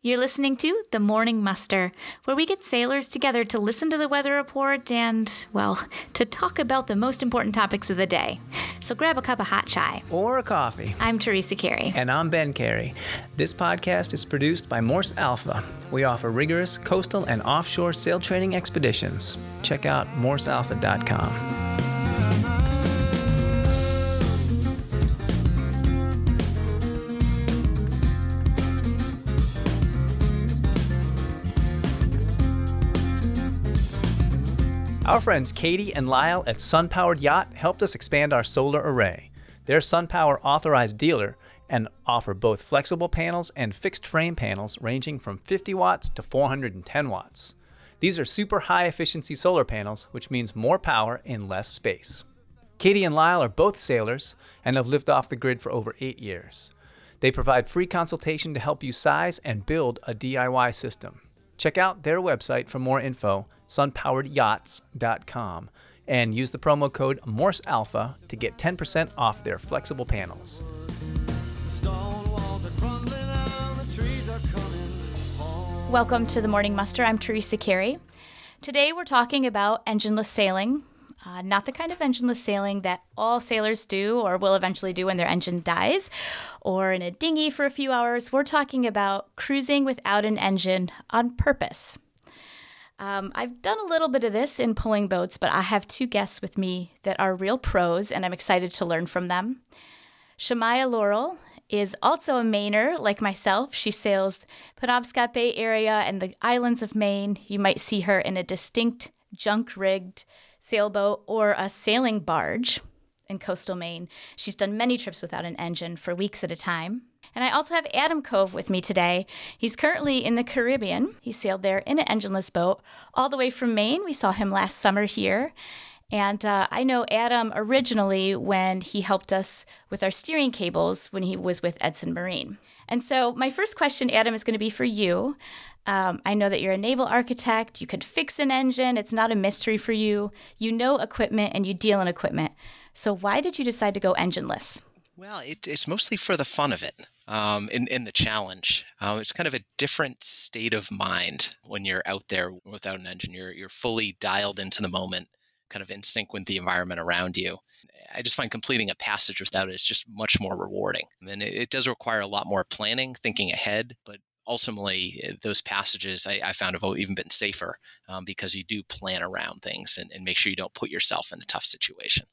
You're listening to The Morning Muster, where we get sailors together to listen to the weather report and, well, to talk about the most important topics of the day. So grab a cup of hot chai. Or a coffee. I'm Teresa Carey. And I'm Ben Carey. This podcast is produced by Morse Alpha. We offer rigorous coastal and offshore sail training expeditions. Check out morsealpha.com. Our friends Katie and Lyall at Sun Powered Yacht helped us expand our solar array. They're SunPower authorized dealer and offer both flexible panels and fixed frame panels ranging from 50 watts to 410 watts. These are super high efficiency solar panels, which means more power in less space. Katie and Lyall are both sailors and have lived off the grid for over eight years. They provide free consultation to help you size and build a DIY system. Check out their website for more info sunpoweredyachts.com and use the promo code Morse Alpha to get 10% off their flexible panels. Welcome to the Morning Muster. I'm Teresa Carey. Today we're talking about engineless sailing. Uh, not the kind of engineless sailing that all sailors do or will eventually do when their engine dies, or in a dinghy for a few hours. We're talking about cruising without an engine on purpose. Um, I've done a little bit of this in pulling boats, but I have two guests with me that are real pros, and I'm excited to learn from them. Shemaya Laurel is also a Mainer like myself. She sails Penobscot Bay area and the islands of Maine. You might see her in a distinct junk rigged sailboat or a sailing barge in coastal Maine. She's done many trips without an engine for weeks at a time. And I also have Adam Cove with me today. He's currently in the Caribbean. He sailed there in an engineless boat all the way from Maine. We saw him last summer here. And uh, I know Adam originally when he helped us with our steering cables when he was with Edson Marine. And so, my first question, Adam, is going to be for you. Um, I know that you're a naval architect. You could fix an engine, it's not a mystery for you. You know equipment and you deal in equipment. So, why did you decide to go engineless? Well, it, it's mostly for the fun of it um, in, in the challenge. Um, it's kind of a different state of mind when you're out there without an engine. You're, fully dialed into the moment, kind of in sync with the environment around you. I just find completing a passage without it is just much more rewarding. And it, it does require a lot more planning, thinking ahead, but ultimately eh, those passages I, I, found have even been safer um, because you do plan around things and, and, make sure you don't put yourself in a tough situation.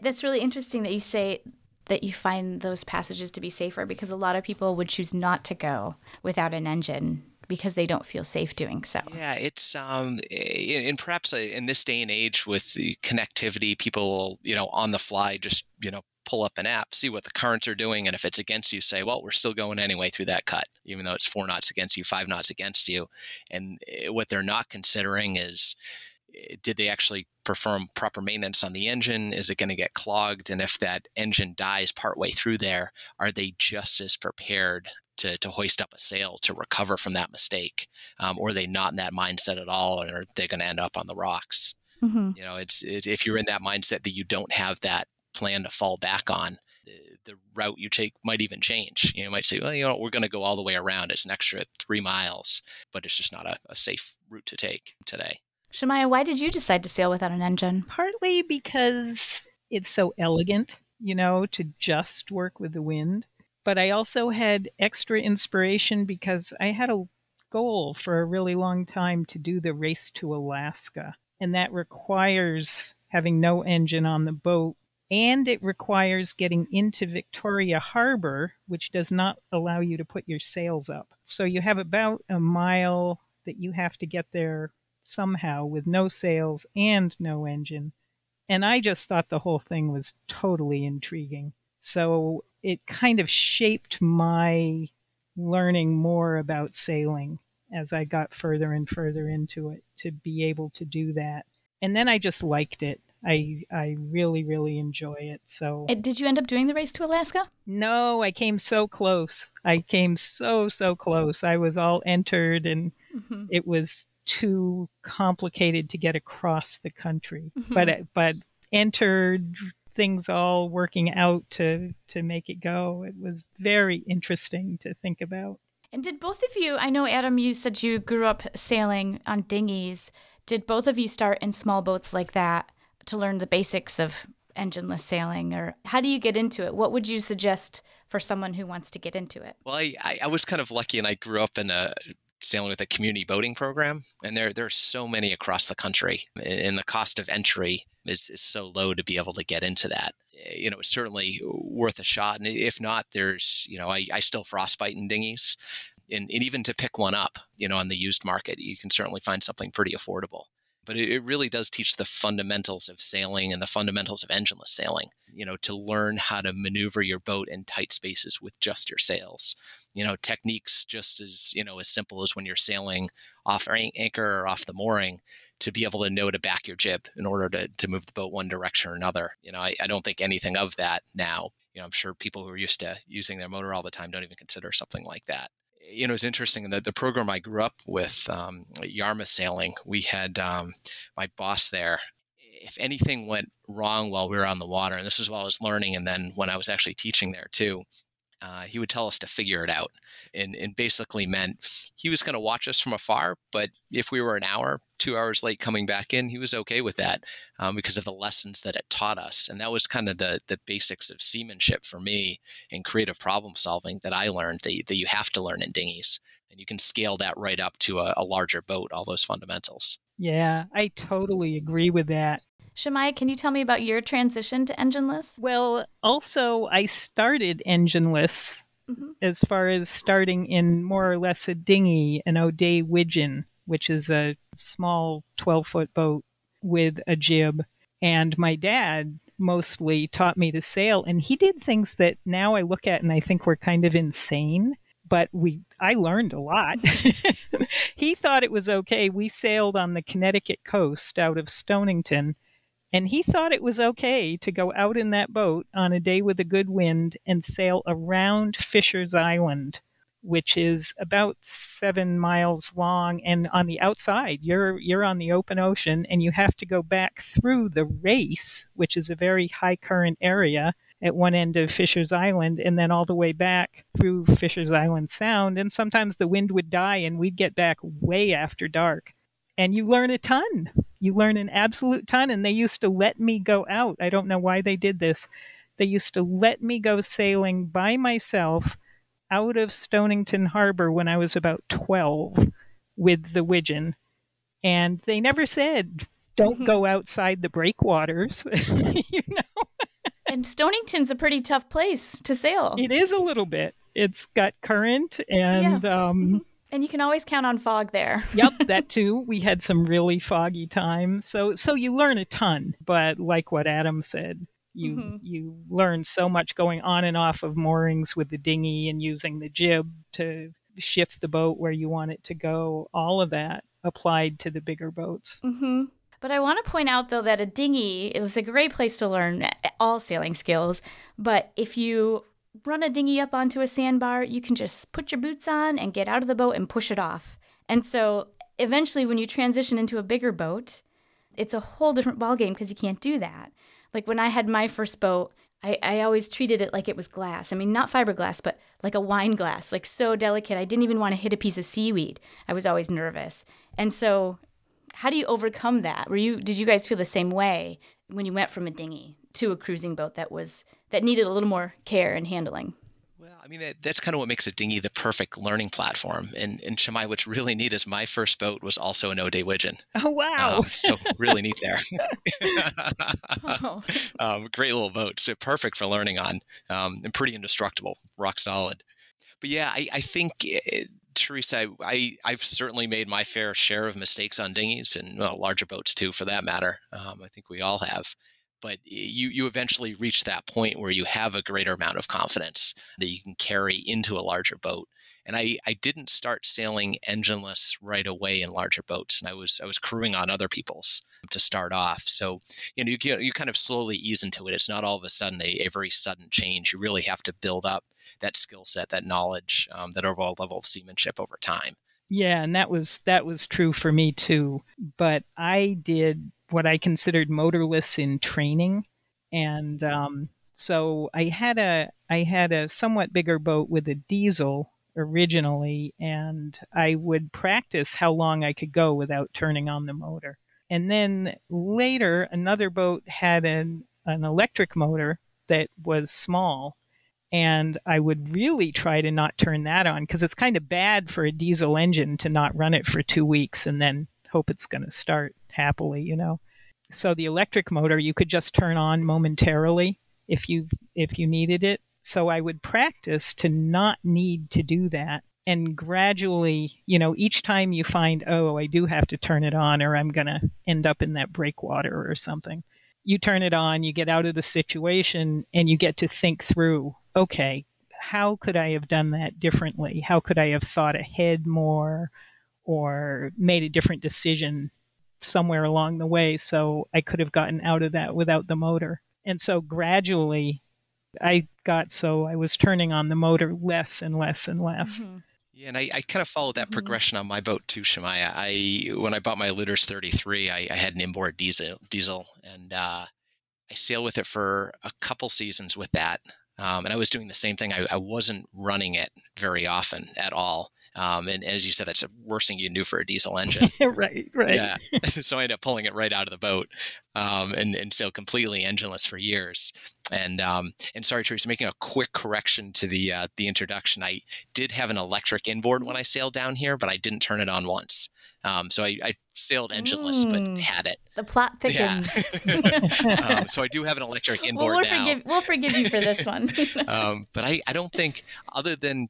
that's really interesting that you say that you find those passages to be safer because a lot of people would choose not to go without an engine because they don't feel safe doing so. Yeah, it's um, and perhaps uh, in this day and age with the connectivity, people you know on the fly just you know pull up an app, see what the currents are doing, and if it's against you, say, well, we're still going anyway through that cut, even though it's four knots against you, five knots against you. And eh, what they're not considering is did they actually perform proper maintenance on the engine? Is it going to get clogged? And if that engine dies partway through there, are they just as prepared to, to hoist up a sail to recover from that mistake? Um, or are they not in that mindset at all? And are they going to end up on the rocks? Mm-hmm. You know, it's it, if you're in that mindset that you don't have that plan to fall back on, the, the route you take might even change. You, know, you might say, well, you know, we're going to go all the way around. It's an extra three miles, but it's just not a, a safe route to take today. Shemaya, why did you decide to sail without an engine? Partly because it's so elegant, you know, to just work with the wind. But I also had extra inspiration because I had a goal for a really long time to do the race to Alaska. And that requires having no engine on the boat. And it requires getting into Victoria Harbor, which does not allow you to put your sails up. So you have about a mile that you have to get there somehow with no sails and no engine. And I just thought the whole thing was totally intriguing. So it kind of shaped my learning more about sailing as I got further and further into it to be able to do that. And then I just liked it. I I really really enjoy it. So Did you end up doing the race to Alaska? No, I came so close. I came so so close. I was all entered and mm-hmm. it was too complicated to get across the country. Mm-hmm. But but entered things all working out to to make it go. It was very interesting to think about. And did both of you, I know Adam, you said you grew up sailing on dinghies. Did both of you start in small boats like that to learn the basics of engineless sailing? Or how do you get into it? What would you suggest for someone who wants to get into it? Well, I, I was kind of lucky and I grew up in a sailing with a community boating program and there there are so many across the country and the cost of entry is, is so low to be able to get into that eh, you know, it's certainly worth a shot. And if not, there's, you know, I, I still frostbite in dinghies. And, and, even to pick one up, you know, on the used market, you can certainly find something pretty affordable. But it, it really does teach the fundamentals of sailing and the fundamentals of engineless sailing, you know, to learn how to maneuver your boat in tight spaces with just your sails. You know, techniques just as, you know, as simple as when you're sailing off anchor or off the mooring to be able to know to back your jib in order to, to move the boat one direction or another. You know, I, I don't think anything of that now. You know, I'm sure people who are used to using their motor all the time don't even consider something like that. You know, it's interesting that the program I grew up with, um, Yarmouth Sailing, we had um, my boss there. If anything went wrong while we were on the water, and this is while I was learning, and then when I was actually teaching there too, uh, he would tell us to figure it out and, and basically meant he was going to watch us from afar but if we were an hour two hours late coming back in he was okay with that um, because of the lessons that it taught us and that was kind of the, the basics of seamanship for me and creative problem solving that i learned that you, that you have to learn in dinghies and you can scale that right up to a, a larger boat all those fundamentals. Yeah i totally agree with that Shemaya, can you tell me about your transition to engineless? Well, also, I started engineless mm-hmm. as far as starting in more or less a dinghy, an O'Day Widgeon, which is a small 12 foot boat with a jib. And my dad mostly taught me to sail, and he did things that now I look at and I think were kind of insane but we I learned a lot. he thought it was okay. We sailed on the Connecticut coast out of Stonington and he thought it was okay to go out in that boat on a day with a good wind and sail around Fisher's Island, which is about seven miles long. And on the outside, you're, you're on the open ocean and you have to go back through the race, which is a very high current area at one end of Fisher's Island and then all the way back through Fisher's Island Sound. And sometimes the wind would die and we'd get back way after dark. And you learn a ton you learn an absolute ton. And they used to let me go out. I don't know why they did this. They used to let me go sailing by myself out of Stonington Harbor when I was about 12 with the Widgeon. And they never said, don't go outside the breakwaters, you know? and Stonington's a pretty tough place to sail. It is a little bit. It's got current and yeah. um, mm-hmm. And you can always count on fog there. yep, that too. We had some really foggy times. So so you learn a ton, but like what Adam said, you mm-hmm. you learn so much going on and off of moorings with the dinghy and using the jib to shift the boat where you want it to go. All of that applied to the bigger boats. Mm-hmm. But I want to point out, though, that a dinghy is a great place to learn all sailing skills. But if you run a dinghy up onto a sandbar, you can just put your boots on and get out of the boat and push it off. And so eventually, when you transition into a bigger boat, it's a whole different ballgame because you can't do that. Like when I had my first boat, I, I always treated it like it was glass. I mean, not fiberglass, but like a wine glass, like so delicate. I didn't even want to hit a piece of seaweed. I was always nervous. And so, how do you overcome that? Were you did you guys feel the same way when you went from a dinghy to a cruising boat that was that needed a little more care and handling. Well, I mean that, that's kind of what makes a dinghy the perfect learning platform. And and Shemai, what's really neat is my first boat was also an O'Day Widgeon. Oh wow! Um, so really neat there. oh. um, great little boat, so perfect for learning on, um, and pretty indestructible, rock solid. But yeah, I, I think. It, eh, Teresa, I, I've certainly made my fair share of mistakes on dinghies and well, larger boats too, for that matter. Um, I think we all have but you you eventually reach that point where you have a greater amount of confidence that you can carry into a larger boat and I, I didn't start sailing engineless right away in larger boats and i was i was crewing on other people's to start off so you know you, you kind of slowly ease into it. It's not all of a sudden a, a very sudden change. You really have to build up that skill set that knowledge um, that overall level of seamanship over time. Yeah and that was that was true for me too but i did what I considered motorless in training, and um, so I had a I had a somewhat bigger boat with a diesel, originally, and I would practice how long I could go without turning on the motor. And then later, another boat had an, an electric motor that was small. And I would really try to not turn that on because it's kind of bad for a diesel engine to not run it for two weeks and then hope it's going to start happily, you know. So the electric motor you could just turn on momentarily if you if you needed it. So I would practice to not need to do that and gradually, you know, each time you find, oh, I do have to turn it on or I'm going to end up in that breakwater or something, you turn it on, you get out of the situation, and you get to think through, okay, how could I have done that differently? How could I have thought ahead more or made a different decision somewhere along the way so I could have gotten out of that without the motor? And so gradually, I got so I was turning on the motor less and less and less. Mm-hmm. Yeah, and I, I kind of followed that mm-hmm. progression on my boat too, Shemaya. I when I bought my Luders 33, I, I had an inboard diesel, diesel, and uh, I sailed with it for a couple seasons with that. Um, and I was doing the same thing. I, I wasn't running it very often at all. Um, and, and, as you said, that's the worst thing you can do for a diesel engine. right, right. Yeah. so I ended up pulling it right out of the boat um, and, and so completely engineless for years. And um, and sorry, Teresa, making a quick correction to the uh, the introduction. I did have an electric inboard when I sailed down here, but I didn't turn it on once. Um, so I, I, sailed engineless, mm, but had it. The plot thickens. Yeah. um, so I do have an electric inboard well, we'll now. Forgive, we'll forgive you for this one. um, but I, I don't think, other than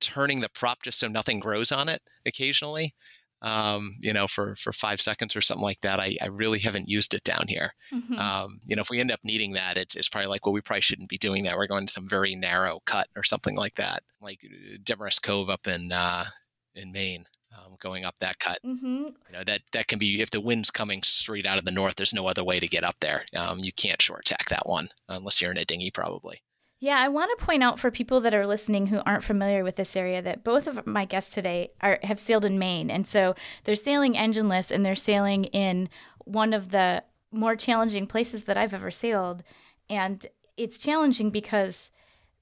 turning the prop just so nothing grows on it occasionally, um, you know, for, for five seconds or something like that. I, I really haven't used it down here. Mm-hmm. Um, you know, if we end up needing that, it's, it's probably like, well, we probably shouldn't be doing that. We're going to some very narrow cut or something like that, like uh, Damariscove up in, uh, in Maine. Um, going up that cut, mm-hmm. you know that that can be if the wind's coming straight out of the north. There's no other way to get up there. Um, you can't short tack that one unless you're in a dinghy, probably. Yeah, I want to point out for people that are listening who aren't familiar with this area that both of my guests today are have sailed in Maine, and so they're sailing engineless and they're sailing in one of the more challenging places that I've ever sailed, and it's challenging because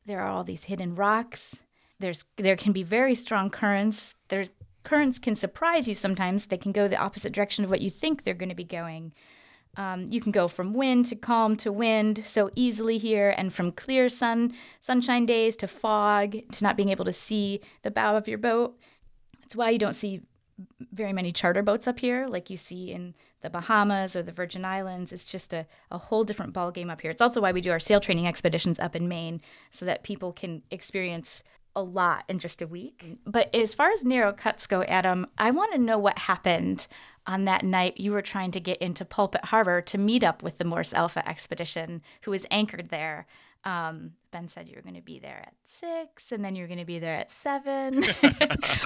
there are all these hidden rocks. There's there can be very strong currents. Their currents can surprise you sometimes. They can go the opposite direction of what you think they're going to be going. Um, you can go from wind to calm to wind so easily here, and from clear sun, sunshine days to fog to not being able to see the bow of your boat. That's why you don't see very many charter boats up here, like you see in the Bahamas or the Virgin Islands. It's just a, a whole different ball game up here. It's also why we do our sail training expeditions up in Maine, so that people can experience a lot in just a week. But as far as narrow cuts go, Adam, I want to know what happened on that night you were trying to get into Pulpit Harbor to meet up with the Morse Alpha expedition, who was anchored there. Um, ben said you were going to be there at six, and then you were going to be there at seven.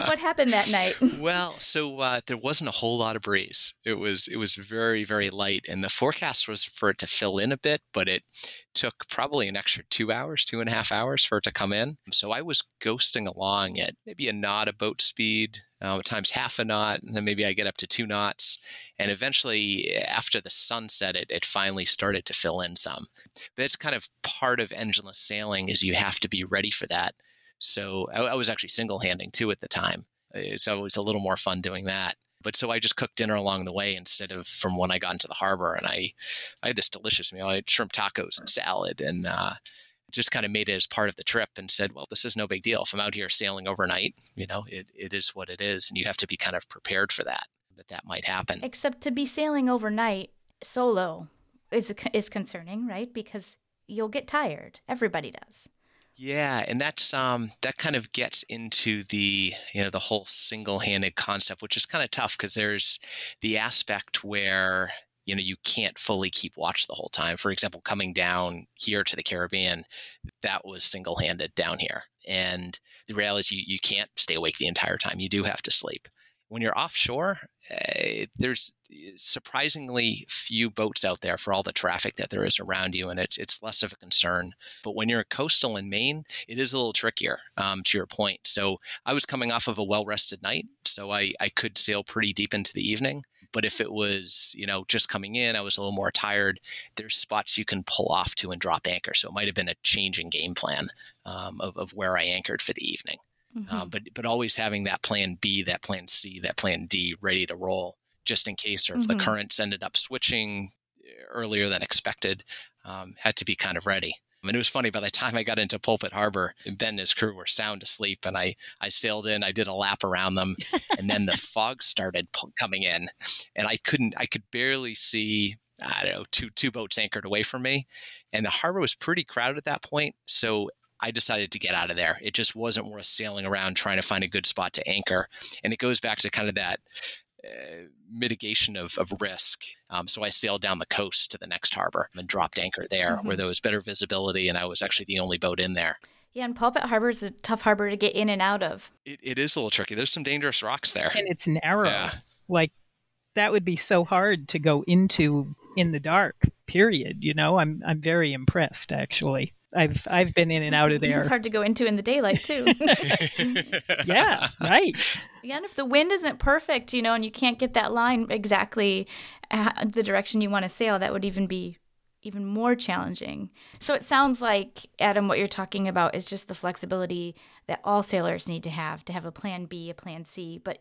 what happened that night? Well, so uh, there wasn't a whole lot of breeze. It was it was very very light, and the forecast was for it to fill in a bit, but it took probably an extra two hours, two and a half hours for it to come in. So I was ghosting along at maybe a knot of boat speed, uh, times half a knot, and then maybe I get up to two knots. And eventually, after the sun set, it, it finally started to fill in some. That's kind of part of engineless sailing is you have to be ready for that. So I, I was actually single handing too at the time. So it was a little more fun doing that. But so I just cooked dinner along the way instead of from when I got into the harbor, and I, I had this delicious meal. I had shrimp tacos and salad, and uh, just kind of made it as part of the trip and said, well, this is no big deal. If I'm out here sailing overnight, you know, it, it is what it is. And you have to be kind of prepared for that, that that might happen. Except to be sailing overnight solo is, is concerning, right? Because you'll get tired. Everybody does. Yeah, and that's um, that kind of gets into the you know the whole single-handed concept, which is kind of tough because there's the aspect where you know you can't fully keep watch the whole time. For example coming down here to the caribbean that was single-handed down here. And the reality is you, you can't stay awake the entire time. You do have to sleep. When you're offshore uh, there's surprisingly few boats out there for all the traffic that there is around you and it's, it's less of a concern. But when you're coastal in maine it is a little trickier um, to your point. So i was coming off of a well-rested night so I, I could sail pretty deep into the evening but if it was, you know, just coming in, I was a little more tired. There's spots you can pull off to and drop anchor. So it might have been a change in game plan um, of, of where I anchored for the evening. Mm-hmm. Um, but but always having that plan B, that plan C, that plan D ready to roll just in case, or if mm-hmm. the currents ended up switching eh, earlier than expected, um, had to be kind of ready. And it was funny, by the time I got into Pulpit Harbor, Ben and his crew were sound asleep. And I, I sailed in, I did a lap around them. and then the fog started coming in. And I couldn't, I could barely see, I don't know, two, two boats anchored away from me. And the harbor was pretty crowded at that point. So I decided to get out of there. It just wasn't worth sailing around trying to find a good spot to anchor. And it goes back to kind of that uh, mitigation of, of risk. Um, so I sailed down the coast to the next harbor and dropped anchor there mm-hmm. where there was better visibility and I was actually the only boat in there. Yeah, and Pulpit Harbor is a tough harbor to get in and out of. It, it is a little tricky. There's some dangerous rocks there. And it's narrow. Yeah. Like that would be so hard to go into in the dark, period. You know, I'm I'm very impressed actually. I've I've been in and out of there. It's hard to go into in the daylight too. yeah, right. Yeah, and if the wind isn't perfect, you know, and you can't get that line exactly the direction you want to sail, that would even be even more challenging. So it sounds like Adam what you're talking about is just the flexibility that all sailors need to have to have a plan B, a plan C, but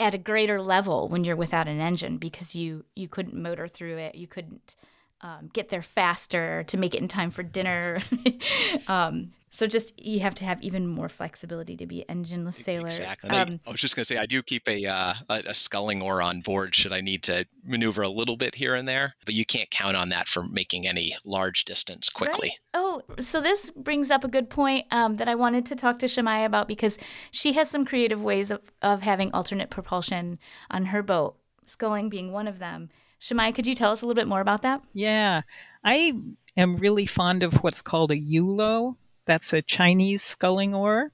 at a greater level when you're without an engine because you you couldn't motor through it, you couldn't um, get there faster to make it in time for dinner. um, so just you have to have even more flexibility to be engineless sailor. Exactly. Um, I was just going to say I do keep a, uh, a, a sculling oar on board should I need to maneuver a little bit here and there, but you can't count on that for making any large distance quickly. Right? Oh, so this brings up a good point um, that I wanted to talk to Shemaya about because she has some creative ways of, of having alternate propulsion on her boat, sculling being one of them. Shemaya, could you tell us a little bit more about that? Yeah, I am really fond of what's called a Yulo. That's a Chinese sculling oar,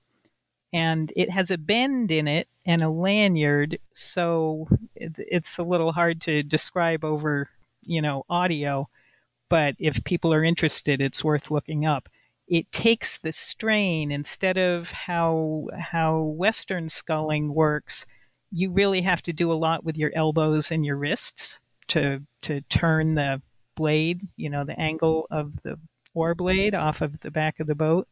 and it has a bend in it and a lanyard, so it's a little hard to describe over, you know, audio. But if people are interested, it's worth looking up. It takes the strain instead of how how Western sculling works. You really have to do a lot with your elbows and your wrists to to turn the blade, you know, the angle of the oar blade off of the back of the boat.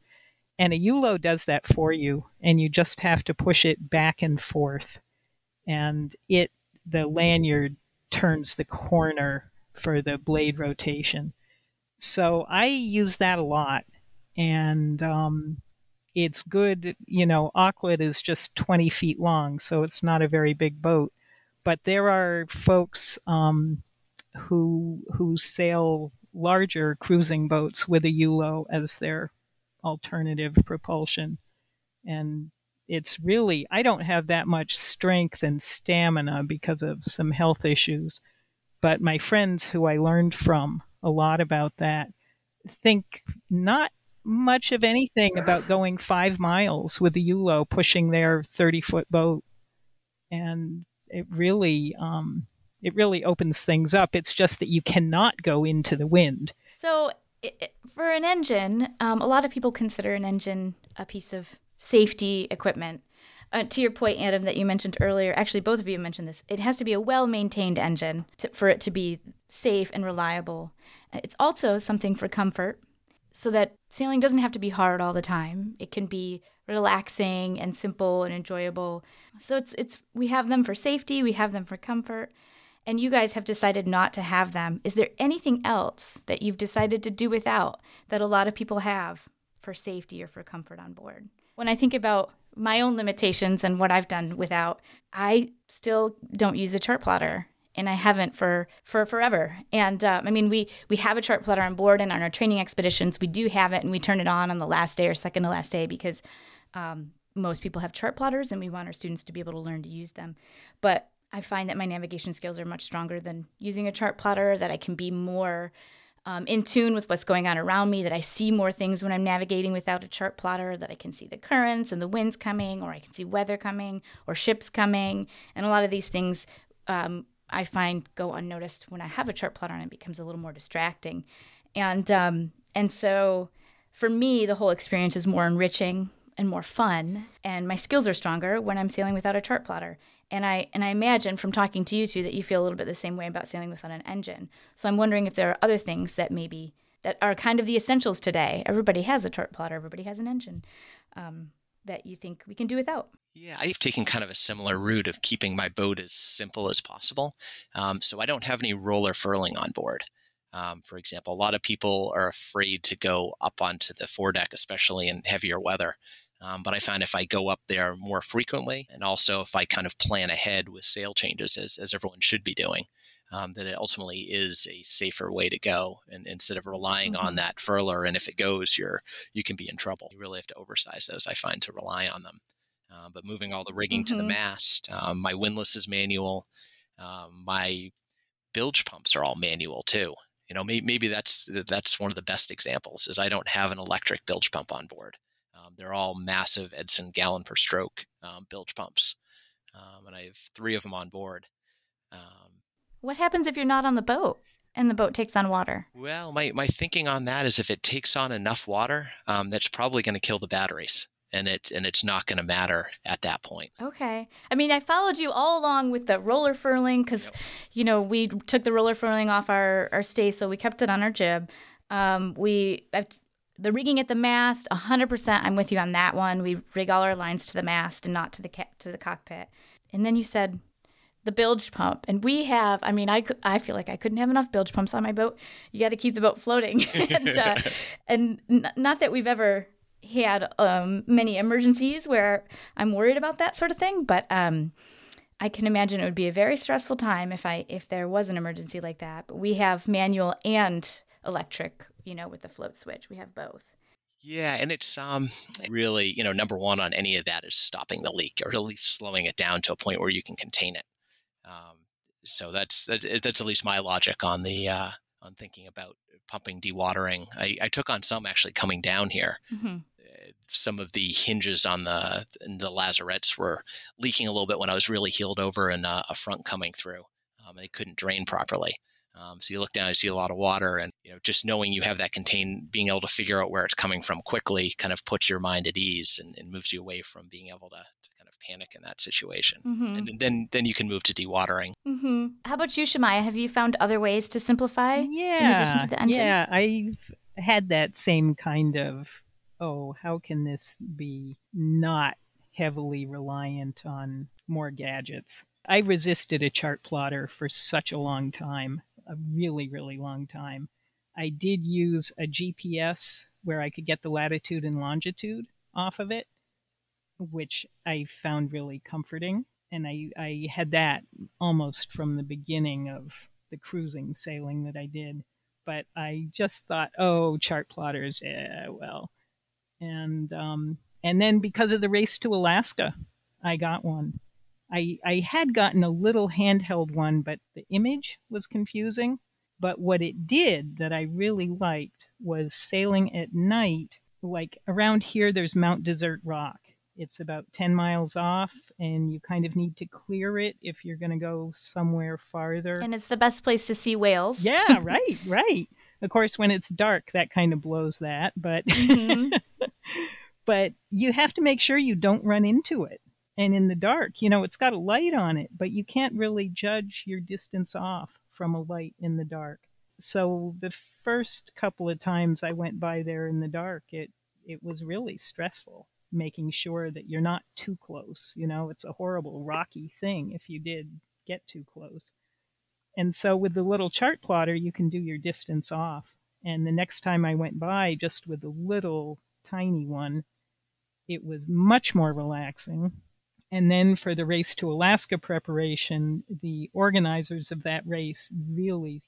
And a Yulo does that for you, and you just have to push it back and forth. And it, the lanyard turns the corner for the blade rotation. So I use that a lot. And um, it's good, you know, Auklet is just 20 feet long, so it's not a very big boat but there are folks um, who who sail larger cruising boats with a Yulo as their alternative propulsion, and it's really I don't have that much strength and stamina because of some health issues, but my friends who I learned from a lot about that think not much of anything about going five miles with a Yulo pushing their 30 foot boat. And it really um, it really opens things up. It's just that you cannot go into the wind. So for an engine, um, a lot of people consider an engine a piece of safety equipment. Uh, to your point, Adam, that you mentioned earlier, actually, both of you mentioned this. It has to be a well maintained engine to, for it to be safe and reliable. It's also something for comfort so that sailing doesn't have to be hard all the time. It can be relaxing and simple and enjoyable. So it's it's we have them for safety, we have them for comfort, and you guys have decided not to have them. Is there anything else that you've decided to do without that a lot of people have for safety or for comfort on board? When I think about my own limitations and what I've done without, I still don't use a chart plotter and I haven't for for forever. And uh, I mean, we we have a chart plotter on board, and on our training expeditions, we do have it, and we turn it on on the last day or second to last day because um, most people have chart plotters, and we want our students to be able to learn to use them. But I find that my navigation skills are much stronger than using a chart plotter. That I can be more um, in tune with what's going on around me, that I see more things when I'm navigating without a chart plotter, that I can see the currents and the winds coming, or I can see weather coming, or ships coming. And a lot of these things um, I find go unnoticed when I have a chart plotter and it becomes a little more distracting. And um, and so for me, the whole experience is more enriching and more fun, and my skills are stronger when I'm sailing without a chart plotter. And I and I imagine from talking to you two that you feel a little bit the same way about sailing without an engine. So I'm wondering if there are other things that maybe that are kind of the essentials today. Everybody has a chart plotter, everybody has an engine. Um, that you think we can do without? Yeah, I've taken kind of a similar route of keeping my boat as simple as possible. Um, so I don't have any roller furling on board. Um, for example, a lot of people are afraid to go up onto the foredeck, especially in heavier weather. Um, but I find if I go up there more frequently, and also if I kind of plan ahead with sail changes, as, as everyone should be doing, um, that it ultimately is a safer way to go. And instead of relying mm-hmm. on that furler, and if it goes, you're you can be in trouble. You really have to oversize those. I find to rely on them. Uh, but moving all the rigging mm-hmm. to the mm-hmm. mast, um, my windlass is manual. Um, my bilge pumps are all manual too. You know, maybe, maybe that's that's one of the best examples. Is I don't have an electric bilge pump on board. Um, they're all massive Edson gallon per stroke um, bilge pumps, um, and I have three of them on board. Um, what happens if you're not on the boat? and the boat takes on water? Well, my, my thinking on that is if it takes on enough water, um, that's probably going to kill the batteries and it's and it's not going to matter at that point. Okay. I mean, I followed you all along with the roller furling because, yep. you know, we took the roller furling off our our stay, so we kept it on our jib. Um, we I've, the rigging at the mast, hundred percent. I'm with you on that one. We rig all our lines to the mast and not to the ca- to the cockpit. And then you said the bilge pump and we have i mean i, I feel like i couldn't have enough bilge pumps on my boat you got to keep the boat floating and, uh, and n- not that we've ever had um, many emergencies where I'm worried about that sort of thing, but um, I can imagine it would be a very stressful time if I if there was an emergency like that. But we have manual and electric, you know, with the float switch. We have both. Yeah, and it's um really, you know, number one on any of that is stopping the leak or at least slowing it down to a point where you can contain it. Um, so that's that's at least my logic on the uh, on thinking about pumping dewatering. I, I took on some actually coming down here. Mm-hmm some of the hinges on the the lazarettes were leaking a little bit when I was really heeled over and uh, a front coming through. Um, they couldn't drain properly. Um, so you look down, you see a lot of water, and you know just knowing you have that contained, being able to figure out where it's coming from quickly, kind of puts your mind at ease and, and moves you away from being able to, to kind of panic in that situation. Mm-hmm. And then then you can move to dewatering. Mm-hmm. How about you, Shemaya? Have you found other ways to simplify? Yeah, in addition to the engine. Yeah, I've had that same kind of oh, how can this be not heavily reliant on more gadgets? I resisted a chart plotter for such a long time, a really, really long time. I did use a GPS where I could get the latitude and longitude off of it, which I found really comforting. And I, I had that almost from the beginning of the cruising sailing that I did. But I just thought, oh, chart plotters, yeah, well, and um, and then because of the race to Alaska, I got one. I I had gotten a little handheld one, but the image was confusing. But what it did that I really liked was sailing at night. Like around here, there's Mount Desert Rock. It's about 10 miles off, and you kind of need to clear it if you're going to go somewhere farther. And it's the best place to see whales. Yeah, right, right. Of course, when it's dark, that kind of blows that. But mm-hmm. but you have to make sure you don't run into it. And in the dark, you know, it's got a light on it, but you can't really judge your distance off from a light in the dark. So the first couple of times I went by there in the dark, it it was really stressful making sure that you're not too close. You know, it's a horrible rocky thing if you did get too close. And so with the little chart plotter, you can do your distance off. And the next time I went by, just with the little tiny one, it was much more relaxing. And then for the race to Alaska preparation, the organizers of that race really,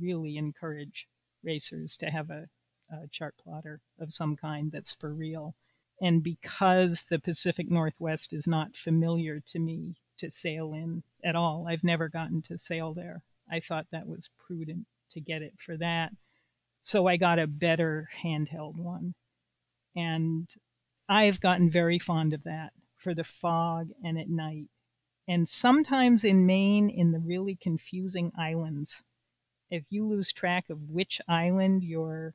really encourage racers to have a, a chart plotter of some kind that's for real. And because the Pacific Northwest is not familiar to me to sail in at all, I've never gotten to sail there. I thought that was prudent to get it for that. So I got a better handheld one. And I've gotten very fond of that for the fog and at night. And sometimes in Maine, in the really confusing islands, if you lose track of which island you're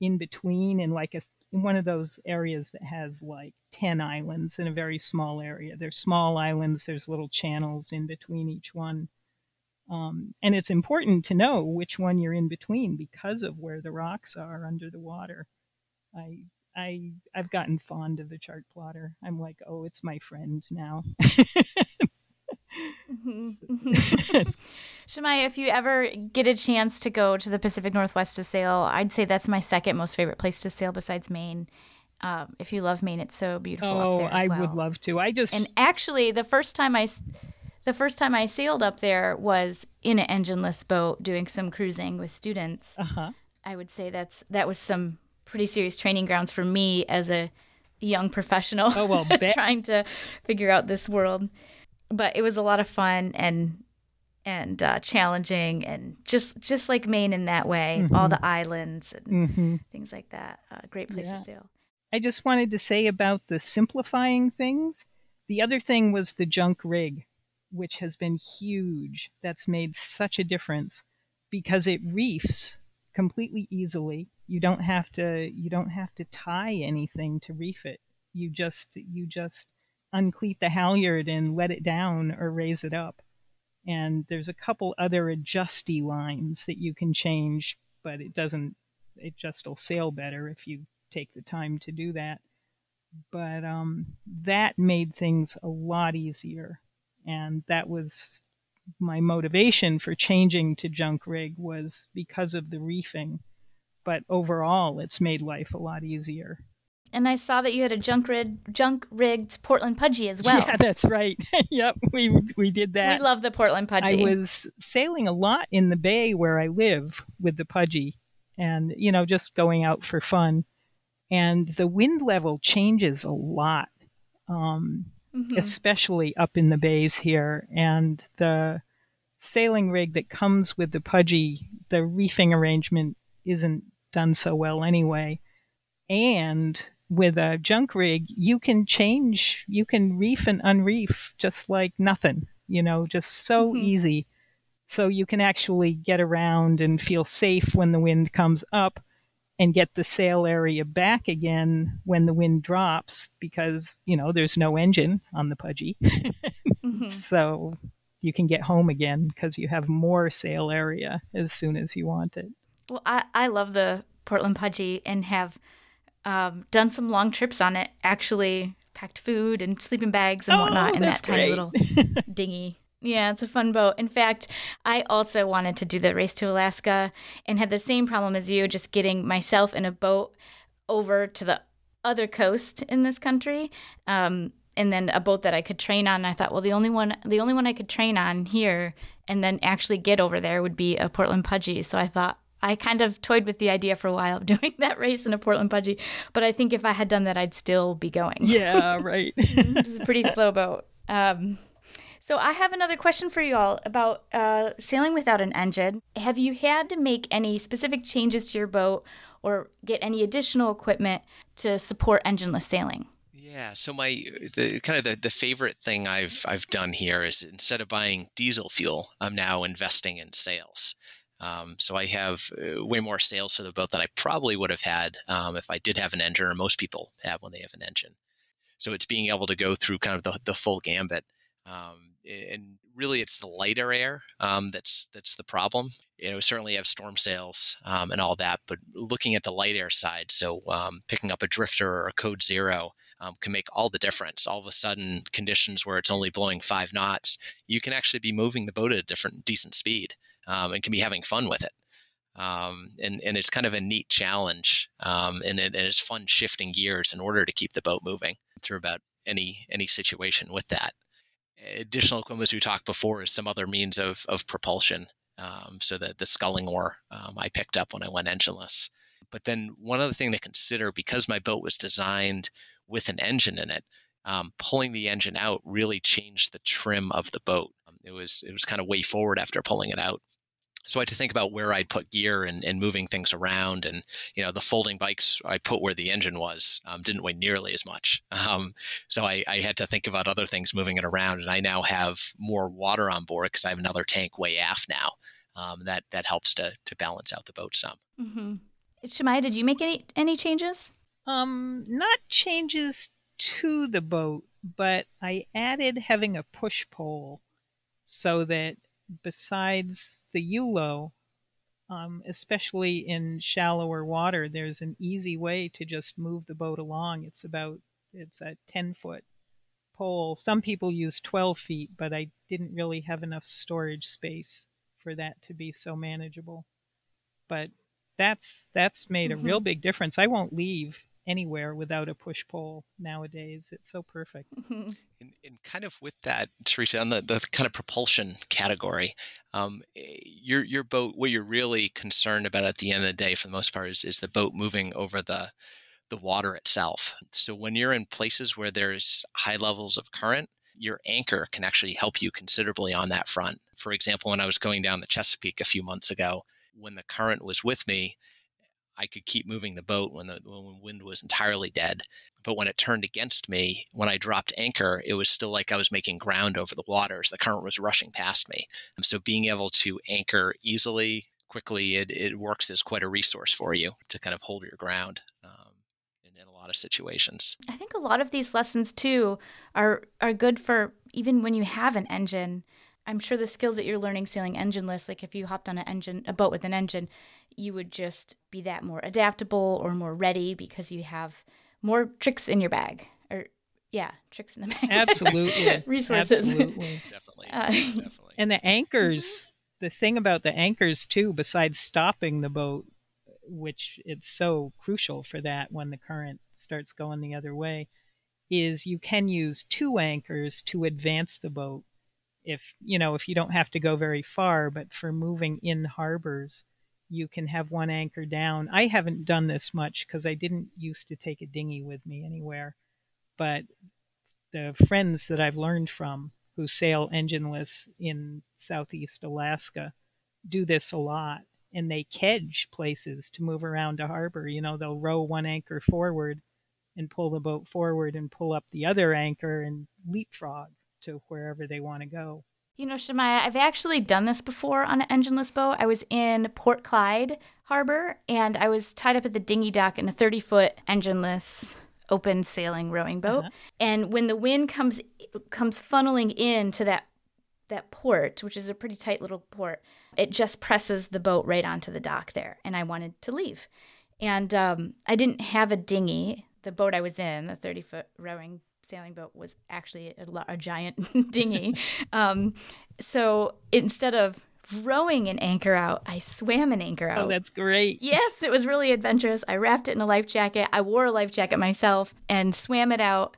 in between in like a in one of those areas that has like 10 islands in a very small area there's small islands there's little channels in between each one um, and it's important to know which one you're in between because of where the rocks are under the water. I I I've gotten fond of the chart plotter. I'm like, oh, it's my friend now. Mm-hmm. Shemai, if you ever get a chance to go to the Pacific Northwest to sail, I'd say that's my second most favorite place to sail besides Maine. Um, if you love Maine, it's so beautiful oh, up there. as I well. would love to. I just And actually, the first time I the first time I sailed up there was in an engineless boat doing some cruising with students. uh-huh. I would say that's that was some pretty serious training grounds for me as a young professional. Oh, well, trying to figure out this world. But it was a lot of fun and and uh, challenging and just just like Maine in that way. All the islands and hmm things like that. Uh, great place Yeah. to sail. I just wanted to say about the simplifying things. The other thing was the junk rig, which has been huge. That's made such a difference because it reefs completely easily. You don't have to you don't have to tie anything to reef it. You just you just uncleat the halyard and let it down or raise it up. And there's a couple other adjusty lines that you can change, but it doesn't it just will sail better if you take the time to do that. But um, that made things a lot easier, and that was my motivation for changing to junk rig was because of the reefing. But overall, it's made life a lot easier. And I saw that you had a junk rig, junk rigged Portland Pudgy as well. Yeah, that's right. yep, we we did that. we love the Portland Pudgy. I was sailing a lot in the bay where I live with the Pudgy and, you know, just going out for fun. And the wind level changes a lot, um, Mhm. especially up in the bays here. And the sailing rig that comes with the Pudgy, the reefing arrangement isn't done so well anyway. And with a junk rig, you can change, you can reef and unreef just like nothing, you know, just so Mhm. easy. So you can actually get around and feel safe when the wind comes up and get the sail area back again when the wind drops because, you know, there's no engine on the Pudgy. Mhm. So you can get home again because you have more sail area as soon as you want it. Well, I, I love the Portland Pudgy and have um, done some long trips on it. Actually, packed food and sleeping bags and Oh, whatnot in that tiny great. little dinghy. Yeah, it's a fun boat. In fact, I also wanted to do the race to Alaska and had the same problem as you, just getting myself in a boat over to the other coast in this country. Um, and then a boat that I could train on. I thought, well, the only one, the only one I could train on here and then actually get over there would be a Portland Pudgy. So I thought I kind of toyed with the idea for a while of doing that race in a Portland Pudgy. But I think if I had done that, I'd still be going. yeah, right. this is a pretty slow boat. Um, so I have another question for you all about uh, sailing without an engine. Have you had to make any specific changes to your boat or get any additional equipment to support engineless sailing? Yeah, so my the kind of the, the favorite thing I've I've done here is instead of buying diesel fuel, I'm now investing in sails. Um, so I have uh, way more sails to the boat than I probably would have had um, if I did have an engine, or most people have when they have an engine. So it's being able to go through kind of the, the full gambit. Um, and really, it's the lighter air um, that's that's the problem. You know, certainly have storm sails um, and all that, but looking at the light air side, so um, picking up a drifter or a code zero um, can make all the difference. All of a sudden, conditions where it's only blowing five knots, you can actually be moving the boat at a different, decent speed, um, and can be having fun with it. Um, and and it's kind of a neat challenge, and, it, and it's fun shifting gears in order to keep the boat moving through about any any situation with that. Additional equipment, as we talked before, is some other means of of propulsion. Um, so the the sculling oar um, I picked up when I went engineless. But then one other thing to consider, because my boat was designed with an engine in it, um, pulling the engine out really changed the trim of the boat. Um, it was it was kind of way forward after pulling it out. So I had to think about where I'd put gear and, and moving things around, and you know the folding bikes I put where the engine was um, didn't weigh nearly as much. Um, so I, I had to think about other things moving it around, and I now have more water on board because I have another tank way aft now. Um, that that helps to to balance out the boat some. Mm-hmm. Shemaya, did you make any any changes? Um, not changes to the boat, but I added having a push pole so that besides the Yulo, um, especially in shallower water. There's an easy way to just move the boat along. It's about it's a 10 foot pole. Some people use 12 feet, but I didn't really have enough storage space for that to be so manageable. But that's that's made mm-hmm. a real big difference. I won't leave anywhere without a push pole nowadays. It's so perfect. Mm-hmm. And, and, kind of with that, Teresa, on the, the kind of propulsion category, um, eh, your your boat, what you're really concerned about at the end of the day, for the most part, is, is the boat moving over the the water itself. So when you're in places where there's high levels of current, your anchor can actually help you considerably on that front. For example, when I was going down the Chesapeake a few months ago, when the current was with me, I could keep moving the boat when the when wind was entirely dead. But when it turned against me, when I dropped anchor, it was still like I was making ground over the waters. The current was rushing past me. And so being able to anchor easily, quickly, it, it works as quite a resource for you to kind of hold your ground. Um, in, in a lot of situations. I think a lot of these lessons too are are good for even when you have an engine. I'm sure the skills that you're learning sailing engineless, like if you hopped on an engine, a boat with an engine, you would just be that more adaptable or more ready because you have more tricks in your bag or yeah, tricks in the bag. Absolutely. Resources. Absolutely. definitely. Uh, definitely. And the anchors, the thing about the anchors too, besides stopping the boat, which it's so crucial for that when the current starts going the other way, is you can use two anchors to advance the boat if you know if you don't have to go very far but for moving in harbors you can have one anchor down. I haven't done this much because i didn't used to take a dinghy with me anywhere but the friends that i've learned from who sail engineless in southeast alaska do this a lot and they kedge places to move around a harbor. You know they'll row one anchor forward and pull the boat forward and pull up the other anchor and leapfrog to wherever they want to go. You know, Shemaya, I've actually done this before on an engineless boat. I was in Port Clyde Harbor and I was tied up at the dinghy dock in a 30 foot engineless open sailing rowing boat. Uh-huh. And when the wind comes comes funneling into that that port, which is a pretty tight little port, it just presses the boat right onto the dock there. And I wanted to leave. And um, I didn't have a dinghy. The boat I was in, the 30 foot rowing sailing boat was actually a, a giant dinghy. Um, so instead of rowing an anchor out, I swam an anchor oh, out. Oh, that's great. Yes, it was really adventurous. I wrapped it in a life jacket. I wore a life jacket myself and swam it out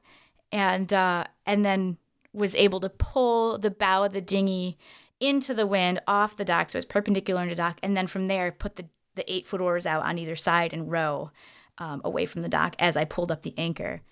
and uh, and then was able to pull the bow of the dinghy into the wind off the dock so it was perpendicular to the dock and then from there put the, the eight foot oars out on either side and row um, away from the dock as I pulled up the anchor.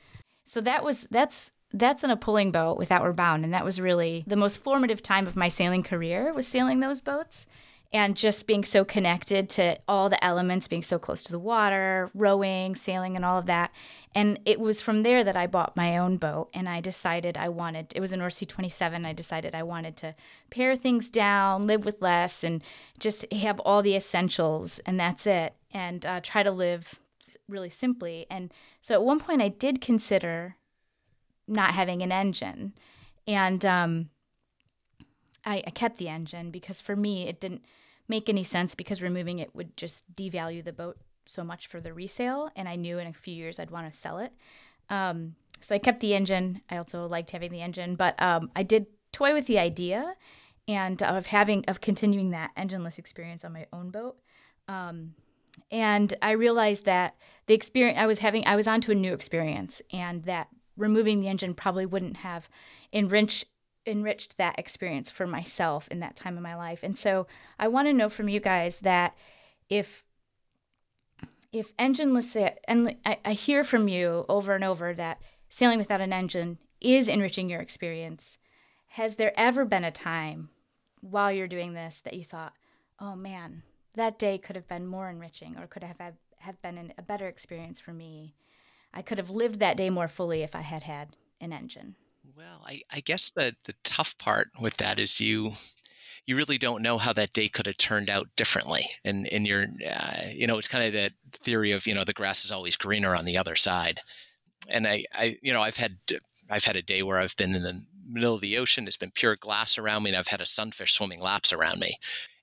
So that was that's that's in a pulling boat with Outward Bound, and that was really the most formative time of my sailing career was sailing those boats and just being so connected to all the elements, being so close to the water, rowing, sailing, and all of that. And it was from there that I bought my own boat, and I decided I wanted. It was a Nor'Sea 27. I decided I wanted to pare things down, live with less, and just have all the essentials, and that's it. And uh, try to live really simply. And so at one point, I did consider not having an engine, and um, I, I kept the engine because for me, it didn't make any sense because removing it would just devalue the boat so much for the resale, and I knew in a few years I'd want to sell it. Um, so I kept the engine. I also liked having the engine, but um, I did toy with the idea and of having of continuing that engineless experience on my own boat. Um, and I realized that the experience I was having, I was onto a new experience, and that removing the engine probably wouldn't have enriched enriched that experience for myself in that time of my life. And so I want to know from you guys that if if engineless and I, I hear from you over and over that sailing without an engine is enriching your experience. Has there ever been a time while you're doing this that you thought, "Oh man, that day could have been more enriching or could have have been an, a better experience for me. I could have lived that day more fully if I had had an engine. Well, I, I guess the the tough part with that is you you really don't know how that day could have turned out differently. And and you're uh, you know it's kind of that theory of you know the grass is always greener on the other side. And I I you know I've had I've had a day where I've been in the middle of the ocean. It's been pure glass around me, and I've had a sunfish swimming laps around me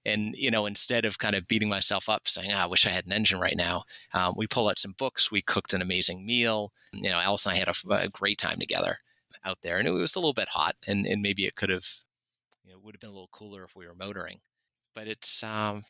And, you know, instead of kind of beating myself up saying, oh, I wish I had an engine right now, um, we pulled out some books. We cooked an amazing meal. You know, Alice and I had a, a great time together out there. And it was a little bit hot, and, and maybe it could have, you know, would have been a little cooler if we were motoring. But it's, um,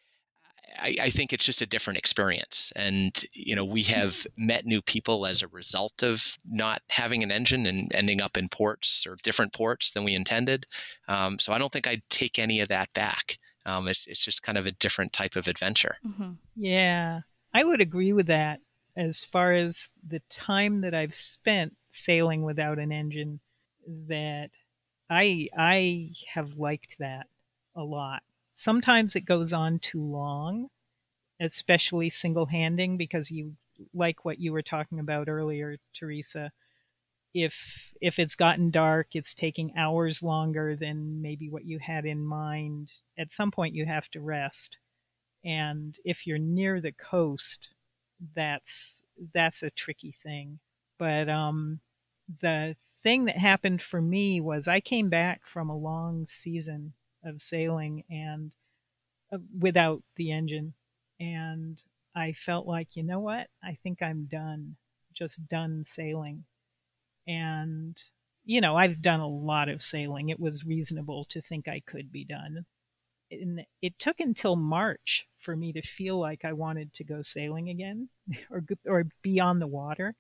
I, I, think it's just a different experience. And, you know, we have met new people as a result of not having an engine and ending up in ports or different ports than we intended. Um, so I don't think I'd take any of that back. Um, it's, it's just kind of a different type of adventure. Mm-hmm. Yeah, I would agree with that as far as the time that I've spent sailing without an engine that I I have liked that a lot. Sometimes it goes on too long, especially single handing, because you like what you were talking about earlier, Teresa. If if it's gotten dark, it's taking hours longer than maybe what you had in mind. At some point, you have to rest, and if you're near the coast, that's that's a tricky thing. But um, the thing that happened for me was I came back from a long season of sailing and uh, without the engine. And I felt like, you know what? I think I'm done, just done sailing. And, you know, I've done a lot of sailing. It was reasonable to think I could be done. And it took until March for me to feel like I wanted to go sailing again or, or be on the water.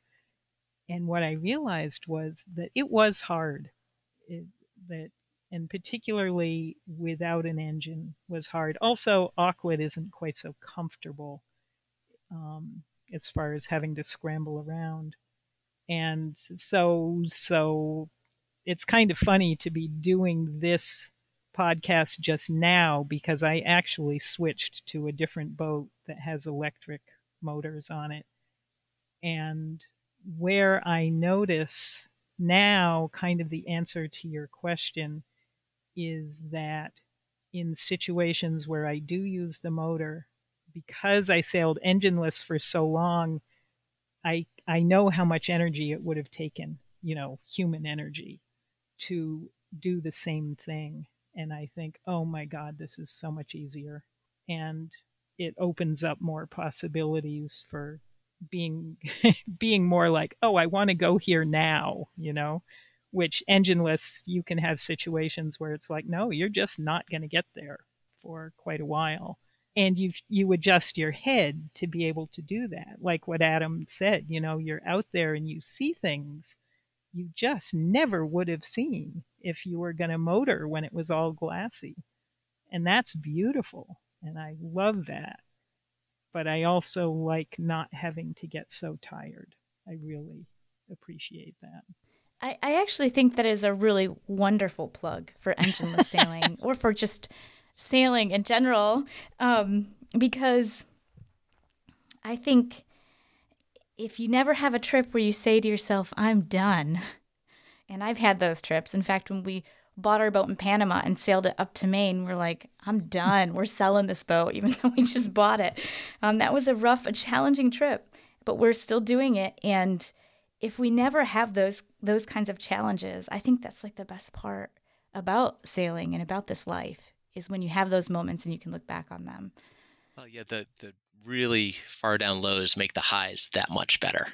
And what I realized was that it was hard. It, that and particularly without an engine was hard. Also, Auklet isn't quite so comfortable um, as far as having to scramble around, and so so it's kind of funny to be doing this podcast just now because I actually switched to a different boat that has electric motors on it, and where I notice now kind of the answer to your question is that in situations where I do use the motor, because I sailed engineless for so long, I I know how much energy it would have taken, you know, human energy to do the same thing. And I think, oh my God, this is so much easier. And it opens up more possibilities for being being more like, oh, I want to go here now, you know, which engineless you can have situations where it's like no you're just not going to get there for quite a while and you you adjust your head to be able to do that. Like what adam said you know you're out there and you see things you just never would have seen if you were going to motor when it was all glassy. And that's beautiful and i love that. But i also like not having to get so tired. I really appreciate that. I, I actually think that is a really wonderful plug for engineless sailing or for just sailing in general um, because I think if you never have a trip where you say to yourself, I'm done, and I've had those trips. In fact, when we bought our boat in Panama and sailed it up to Maine, we're like, I'm done. We're selling this boat, even though we just bought it. Um, that was a rough, a challenging trip, but we're still doing it. And if we never have those those kinds of challenges, I think that's like the best part about sailing and about this life is when you have those moments and you can look back on them. Well, yeah, the the really far down lows make the highs that much better.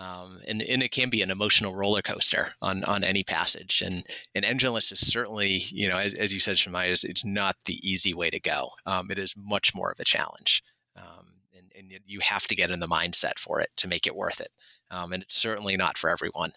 Um, and, and it can be an emotional roller coaster on, on any passage. And, and engineless is certainly, you know, as, as you said, Shemai, is it's not the easy way to go. Um, it is much more of a challenge. Um, and, and you have to get in the mindset for it to make it worth it um, and it's certainly not for everyone.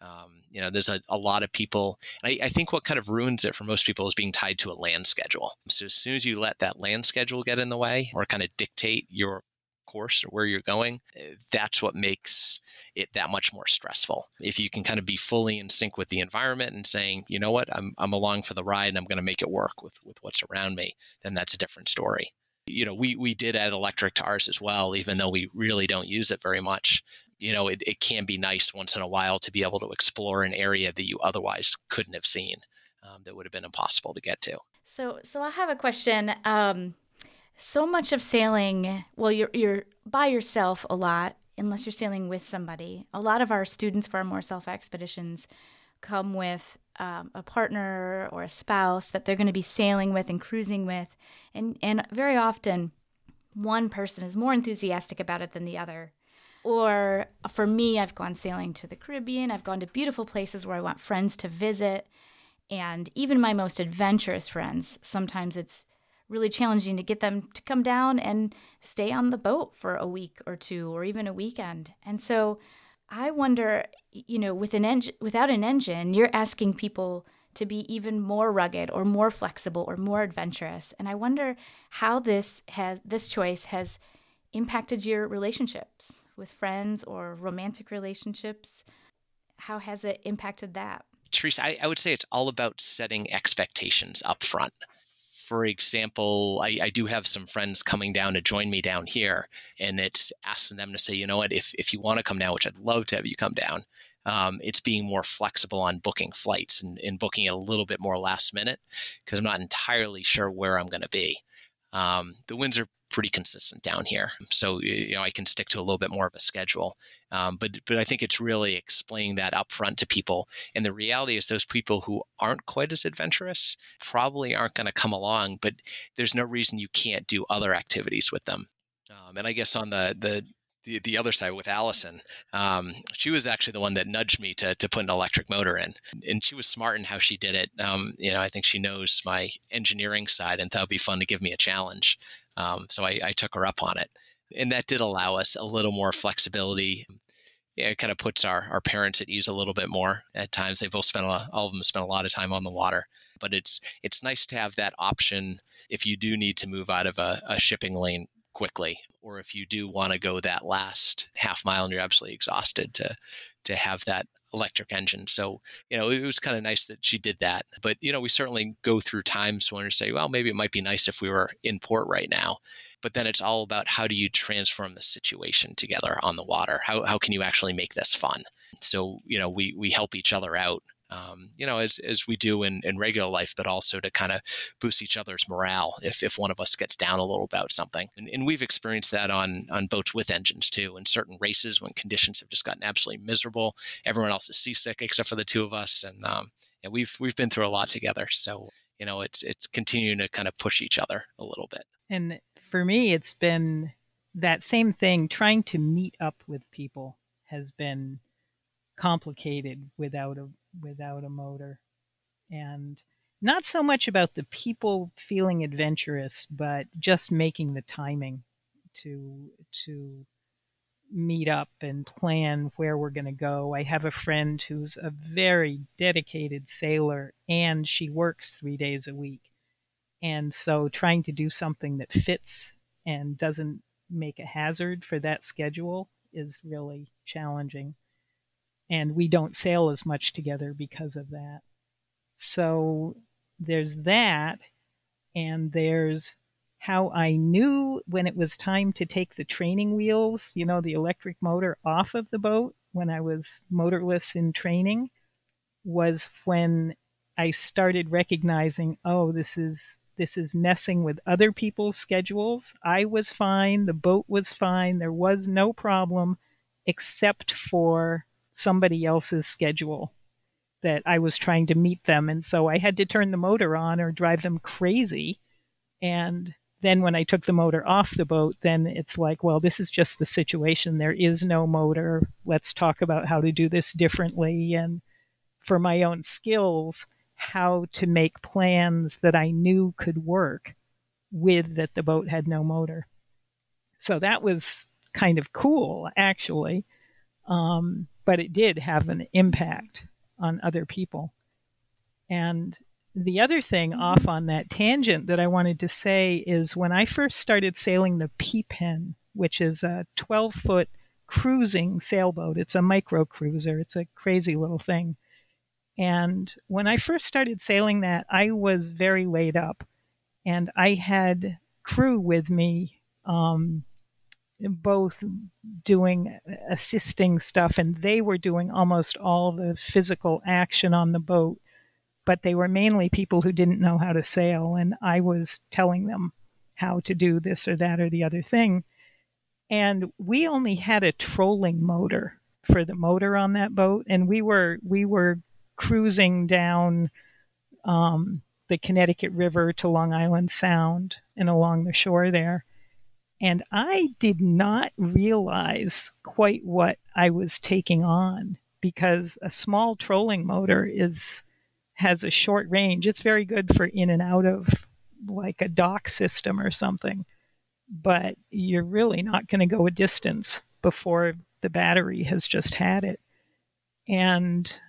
Um, you know, there's a, a lot of people. I, I, think what kind of ruins it for most people is being tied to a land schedule. So as soon as you let that land schedule get in the way or kind of dictate your course or where you're going, eh, that's what makes it that much more stressful. If you can kind of be fully in sync with the environment and saying, you know what, I'm, I'm along for the ride and I'm going to make it work with, with what's around me, then that's a different story you know, we we did add electric to ours as well, even though we really don't use it very much you know, it, it can be nice once in a while to be able to explore an area that you otherwise couldn't have seen um, that would have been impossible to get to. So, so I have a question. Um, so much of sailing, well, you're you're by yourself a lot, unless you're sailing with somebody. A lot of our students for our Morse Alpha expeditions come with um, a partner or a spouse that they're going to be sailing with and cruising with, and and very often one person is more enthusiastic about it than the other. Or for me, I've gone sailing to the Caribbean. I've gone to beautiful places where I want friends to visit. And even my most adventurous friends, sometimes it's really challenging to get them to come down and stay on the boat for a week or two or even a weekend. And so I wonder, you know, with an engine without an engine, you're asking people to be even more rugged or more flexible or more adventurous. And I wonder how this has this choice has impacted your relationships with friends or romantic relationships. How has it impacted that? Teresa, I, I would say it's all about setting expectations up front for example, I, I, do have some friends coming down to join me down here, and it's asking them to say, you know what, if, if you want to come down, which I'd love to have you come down, um, it's being more flexible on booking flights and, and booking it a little bit more last minute because I'm not entirely sure where I'm going to be. Um, the winds are pretty consistent down here. So you know I can stick to a little bit more of a schedule. Um, but but I think it's really explaining that up front to people. And the reality is those people who aren't quite as adventurous probably aren't going to come along. But there's no reason you can't do other activities with them. Um, and I guess on the the the, the other side with Allison, um, she was actually the one that nudged me to, to put an electric motor in. And she was smart in how she did it. Um, you know, I think she knows my engineering side and thought it'd be fun to give me a challenge. Um, so I, I, took her up on it. And that did allow us a little more flexibility. It kind of puts our, our parents at ease a little bit more at times. They both spent a lot, all of them spent a lot of time on the water, but it's it's nice to have that option if you do need to move out of a, a shipping lane quickly, or if you do want to go that last half mile and you're absolutely exhausted to to have that electric engine. So, you know, it was kind of nice that she did that. But, you know, we certainly go through times when we say, well, maybe it might be nice if we were in port right now. But then it's all about how do you transform the situation together on the water? How, how can you actually make this fun? So, you know, we, we help each other out um, you know, as, as we do in, in regular life, but also to kind of boost each other's morale if, if one of us gets down a little about something. And, and we've experienced that on, on boats with engines too. In certain races, when conditions have just gotten absolutely miserable, everyone else is seasick except for the two of us. And, um, and we've, we've been through a lot together. So, you know, it's, it's continuing to kind of push each other a little bit. And for me, it's been that same thing, trying to meet up with people has been complicated without a without a motor. And not so much about the people feeling adventurous, but just making the timing to to meet up and plan where we're going to go. I have a friend who's a very dedicated sailor and she works 3 days a week. And so trying to do something that fits and doesn't make a hazard for that schedule is really challenging and we don't sail as much together because of that. So there's that, and there's how I knew when it was time to take the training wheels, you know, the electric motor off of the boat when I was motorless in training was when I started recognizing, oh, this is this is messing with other people's schedules. I was fine, the boat was fine, there was no problem except for somebody else's schedule that I was trying to meet them. And so I had to turn the motor on or drive them crazy. And then when I took the motor off the boat, then it's like, well, this is just the situation. There is no motor. Let's talk about how to do this differently. And for my own skills, how to make plans that I knew could work with that the boat had no motor. So that was kind of cool, actually. Um, but it did have an impact on other people. And the other thing off on that tangent that I wanted to say is when I first started sailing the P Pen, which is a 12 foot cruising sailboat, it's a micro cruiser, it's a crazy little thing. And when I first started sailing that, I was very laid up and I had crew with me um, both doing assisting stuff and they were doing almost all the physical action on the boat but they were mainly people who didn't know how to sail and i was telling them how to do this or that or the other thing and we only had a trolling motor for the motor on that boat and we were we were cruising down um, the Connecticut River to Long Island Sound and along the shore there. And I did not realize quite what I was taking on because a small trolling motor is has a short range. It's very good for in and out of like a dock system or something. But you're really not going to go a distance before the battery has just had it. And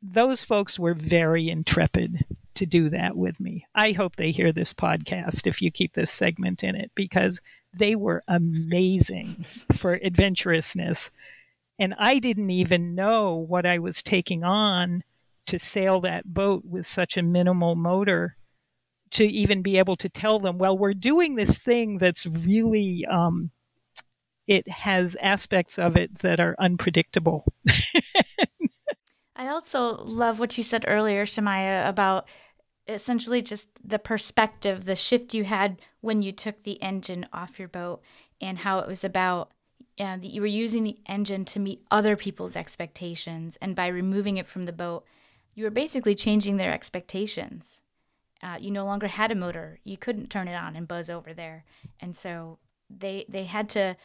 those folks were very intrepid to do that with me. I hope they hear this podcast if you keep this segment in it because they were amazing for adventurousness. And I didn't even know what I was taking on to sail that boat with such a minimal motor to even be able to tell them, well, we're doing this thing that's really, um, it has aspects of it that are unpredictable. I also love what you said earlier, Shemaya, about essentially just the perspective, the shift you had when you took the engine off your boat, and how it was about uh, that you were using the engine to meet other people's expectations, and by removing it from the boat, you were basically changing their expectations. Uh, you no longer had a motor; you couldn't turn it on and buzz over there, and so they they had to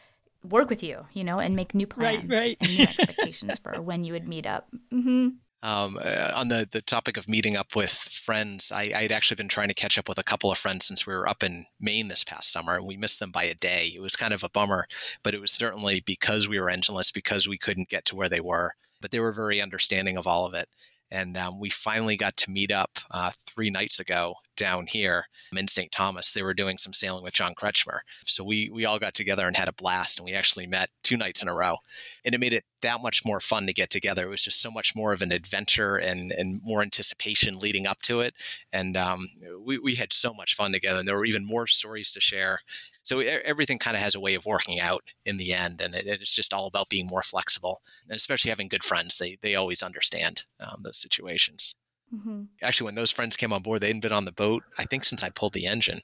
work with you, you know, and make new plans right, right. and new expectations for when you would meet up. Mm-hmm. Um, uh, on the, the topic of meeting up with friends, I, I had actually been trying to catch up with a couple of friends since we were up in Maine this past summer, and we missed them by a day. It was kind of a bummer, but it was certainly because we were engineless, because we couldn't get to where they were. But they were very understanding of all of it. And um, we finally got to meet up uh, three nights ago down here in St. Thomas. They were doing some sailing with John Kretschmer. So we, we all got together and had a blast. And we actually met two nights in a row. And it made it that much more fun to get together. It was just so much more of an adventure and, and more anticipation leading up to it. And um, we, we had so much fun together. And there were even more stories to share. So everything kind of has a way of working out in the end. And it, it's just all about being more flexible. And especially having good friends, they, they always understand um, those situations. Mm-hmm. Actually, when those friends came on board, they hadn't been on the boat, I think, since I pulled the engine.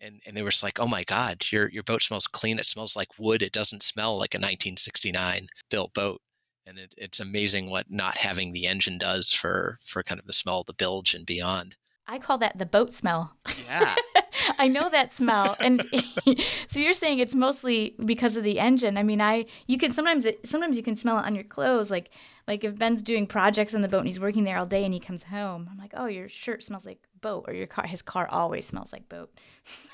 And, and they were just like, oh my God, your, your boat smells clean. It smells like wood. It doesn't smell like a 1969 built boat. And it, it's amazing what not having the engine does for, for kind of the smell of the bilge and beyond. I call that the boat smell. Yeah. I know that smell. And so you're saying it's mostly because of the engine. I mean, I you can sometimes it, sometimes you can smell it on your clothes like like if Ben's doing projects on the boat and he's working there all day and he comes home, I'm like, "Oh, your shirt smells like boat or your car his car always smells like boat."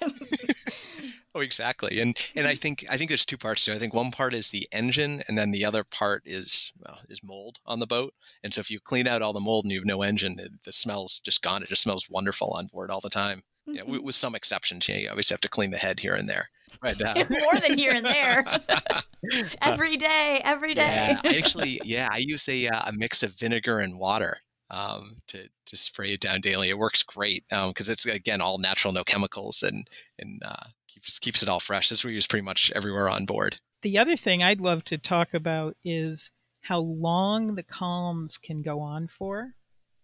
oh, exactly. And and I think I think there's two parts to it. I think one part is the engine and then the other part is well, is mold on the boat. And so if you clean out all the mold and you have no engine, the smell's just gone. It just smells wonderful on board all the time. Mm-hmm. Yeah, with, with, some exceptions. You, know, you obviously have to clean the head here and there. Right now. More than here and there. every day, every day. Yeah, I actually, yeah, I use a, uh, a mix of vinegar and water um, to to spray it down daily. It works great because um, it's again all natural, no chemicals, and and uh, keeps keeps it all fresh. This we use pretty much everywhere on board. The other thing I'd love to talk about is how long the calms can go on for,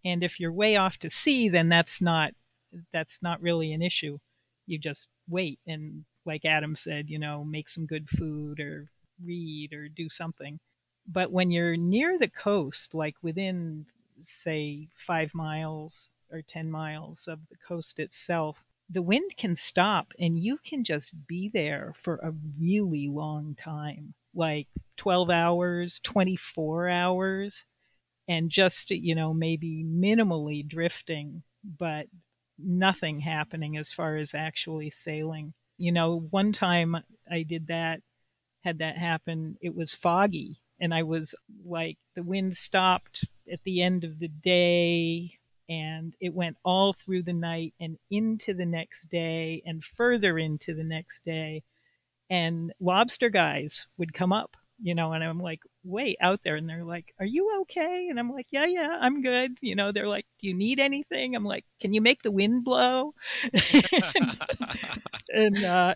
and if you're way off to sea, then that's not that's not really an issue. You just wait and, like Adam said, you know, make some good food or read or do something. But when you're near the coast, like within, say, five miles or 10 miles of the coast itself, the wind can stop and you can just be there for a really long time like 12 hours, 24 hours, and just, you know, maybe minimally drifting, but nothing happening as far as actually sailing. You know, one time I did that, had that happen, it was foggy. And I was like, the wind stopped at the end of the day and it went all through the night and into the next day and further into the next day. And lobster guys would come up you know, and I'm like way out there and they're like, Are you okay? And I'm like, Yeah, yeah, I'm good. You know, they're like, Do you need anything? I'm like, Can you make the wind blow? and uh,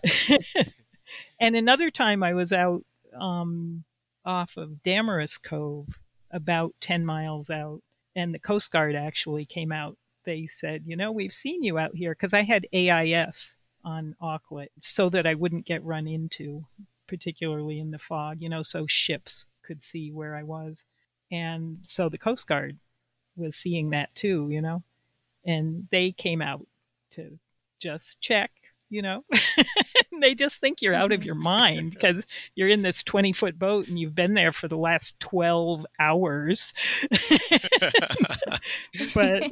and another time I was out um, off of Damariscove, about 10 miles out, and the Coast Guard actually came out. They said, You know, we've seen you out here because I had AIS on Auklet so that I wouldn't get run into particularly in the fog, you know, so ships could see where I was. And so the Coast Guard was seeing that too, you know, and they came out to just check, you know. they just think you're out of mm-hmm. your mind because you're in this 20 foot boat and you've been there for the last 12 hours. but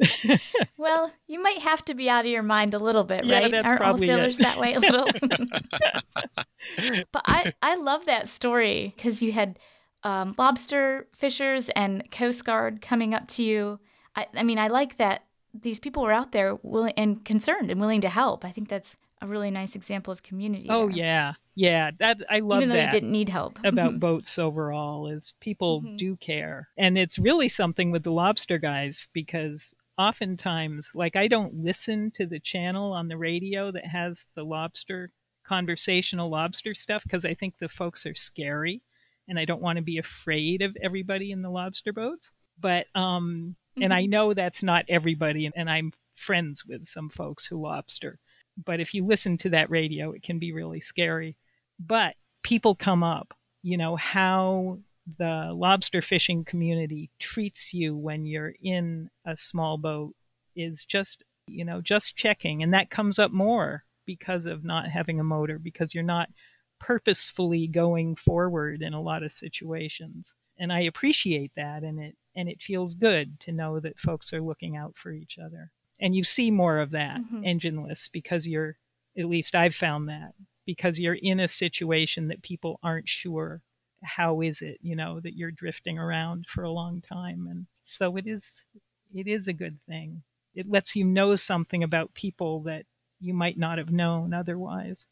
well, you might have to be out of your mind a little bit, Yeah, right? that's Aren't all sailors it. that way a little? but I, I love that story because you had um, lobster fishers and Coast Guard coming up to you. I, I mean, I like that these people were out there willing and concerned and willing to help. I think that's a really nice example of community. oh there, yeah, yeah, that I love even though that. you didn't need help. about boats overall is people Mhm. do care. And it's really something with the lobster guys because oftentimes, like, I don't listen to the channel on the radio that has the lobster conversational lobster stuff because I think the folks are scary and I don't want to be afraid of everybody in the lobster boats. But, um, and I know that's not everybody, and I'm friends with some folks who lobster. But if you listen to that radio, it can be really scary. But people come up, you know, how the lobster fishing community treats you when you're in a small boat is just, you know, just checking. And that comes up more because of not having a motor, because you're not purposefully going forward in a lot of situations. And I appreciate that and it and it feels good to know that folks are looking out for each other. And you see more of that Mhm. engineless because you're at least I've found that because you're in a situation that people aren't sure how is it, you know, that you're drifting around for a long time and so it is it is a good thing. It lets you know something about people that you might not have known otherwise.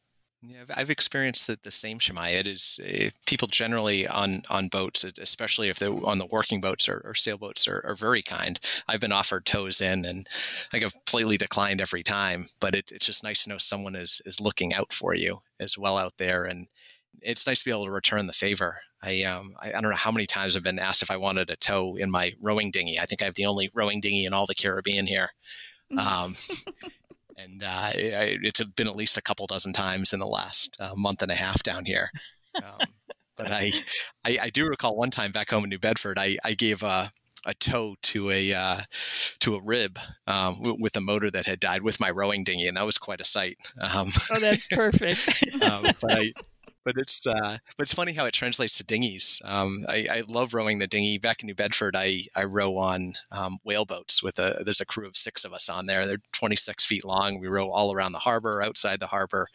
Yeah, I've- experienced the, the same, Shemai. It is uh, people generally on on boats, especially if they're on the working boats or, or sailboats, are, are very kind. I've been offered tows in, and I have politely declined every time. But it, it's just nice to know someone is is looking out for you as well out there, and it's nice to be able to return the favor. I um I, I don't know how many times I've been asked if I wanted a tow in my rowing dinghy. I think I have the only rowing dinghy in all the Caribbean here. Um, and uh, I, it's been at least a couple dozen times in the last uh, month and a half down here. Um, but I, I, I do recall one time back home in New Bedford, I, I gave a, a tow to a uh, to a rib um, w- with a motor that had died with my rowing dinghy, and that was quite a sight. Um, Oh, that's perfect. um, but I, but it's uh, but it's funny how it translates to dinghies. Um, I, I love rowing the dinghy. Back in New Bedford, I I row on um, whale boats with a there's a crew of six of us on there. They're 26 feet long. We row all around the harbor, outside the harbor,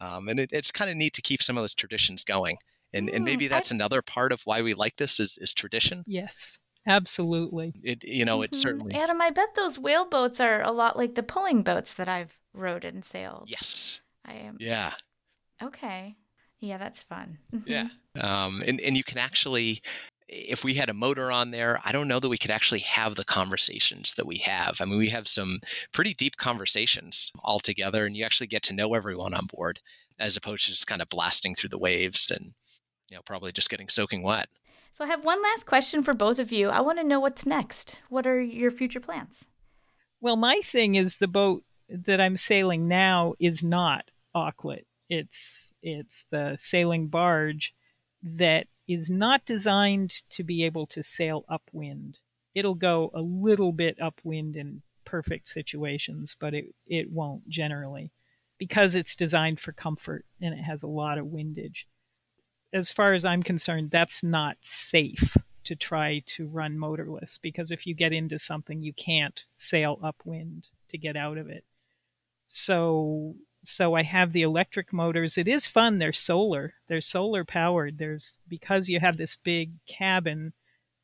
um, and it, it's kind of neat to keep some of those traditions going. And and Mm, maybe I- that's another part of why we like this is is tradition. yes, absolutely. It you know it Mhm. certainly Adam, I bet those whale boats are a lot like the pulling boats that I've rowed and sailed. yes I am. yeah Okay. Yeah, that's fun. Yeah. Um, and, and you can actually, if we had a motor on there, I don't know that we could actually have the conversations that we have. I mean, we have some pretty deep conversations all together, and you actually get to know everyone on board as opposed to just kind of blasting through the waves and, you know, probably just getting soaking wet. So I have one last question for both of you. I want to know what's next. What are your future plans? Well, my thing is the boat that I'm sailing now is not Auklet. It's it's the sailing barge that is not designed to be able to sail upwind. It'll go a little bit upwind in perfect situations, but it, it won't generally because it's designed for comfort and it has a lot of windage. As far as I'm concerned, that's not safe to try to run motorless because if you get into something, you can't sail upwind to get out of it. So so I have the electric motors. It is fun. They're solar. They're solar powered. There's because you have this big cabin,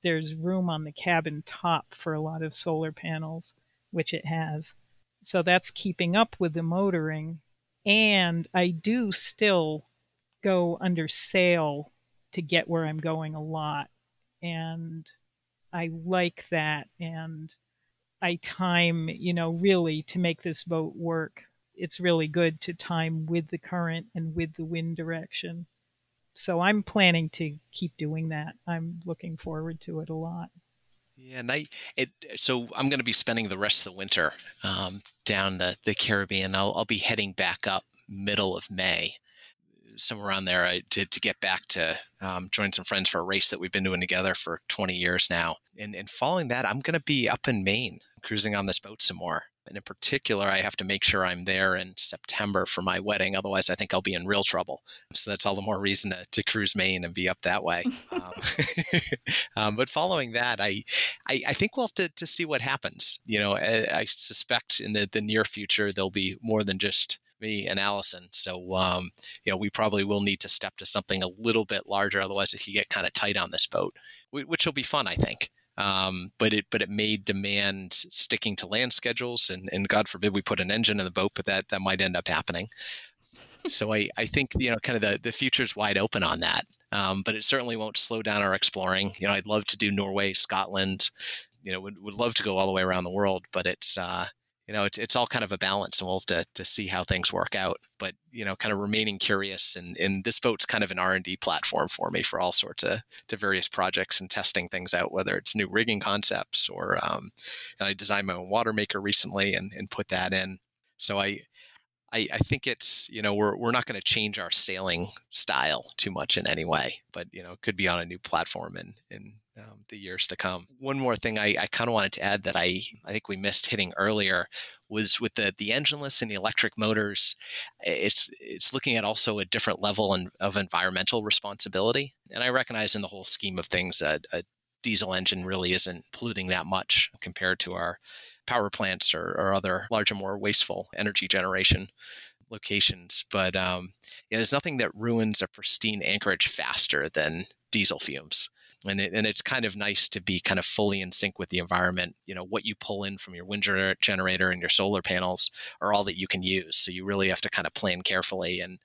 there's room on the cabin top for a lot of solar panels, which it has. So that's keeping up with the motoring. And I do still go under sail to get where I'm going a lot. And I like that. And I time, you know, really to make this boat work. It's really good to time with the current and with the wind direction. So I'm planning to keep doing that. I'm looking forward to it a lot. Yeah, and I it so I'm going to be spending the rest of the winter um, down the, the Caribbean. I'll I'll be heading back up middle of May. somewhere around there I, to, to get back to um, join some friends for a race that we've been doing together for 20 years now. And, and following that, I'm going to be up in Maine cruising on this boat some more. And in particular, I have to make sure I'm there in September for my wedding. Otherwise, I think I'll be in real trouble. So that's all the more reason to, to cruise Maine and be up that way. um, um, but following that, I, I, I, think we'll have to, to see what happens. You know, I, I suspect in the, the near future, there'll be more than just me and Allison. So, um, you know, we probably will need to step to something a little bit larger. Otherwise, it could get kind of tight on this boat, which will be fun, I think. Um, but it but it may demand sticking to land schedules, and, and God forbid we put an engine in the boat, but that that might end up happening. so I, I think you know kind of the the future's wide open on that. Um, but it certainly won't slow down our exploring. You know, I'd love to do Norway, Scotland. You know, would would love to go all the way around the world, but it's uh, you know, it's it's all kind of a balance, and we'll have to to see how things work out. But you know, kind of remaining curious, and and this boat's kind of an R and D platform for me for all sorts of to various projects and testing things out, whether it's new rigging concepts or um, I designed my own water maker recently and and put that in. So I I, I, think it's you know we're we're not going to change our sailing style too much in any way, but you know it could be on a new platform and in um, the years to come. One more thing I, I kind of wanted to add that I I think we missed hitting earlier was with the the engineless and the electric motors. It's it's looking at also a different level of environmental responsibility, and I recognize in the whole scheme of things that a diesel engine really isn't polluting that much compared to our power plants or, or other larger, more wasteful energy generation locations. But um, yeah, there's nothing that ruins a pristine anchorage faster than diesel fumes. And, it, and it's kind of nice to be kind of fully in sync with the environment. You know, what you pull in from your wind generator and your solar panels are all that you can use. So you really have to kind of plan carefully and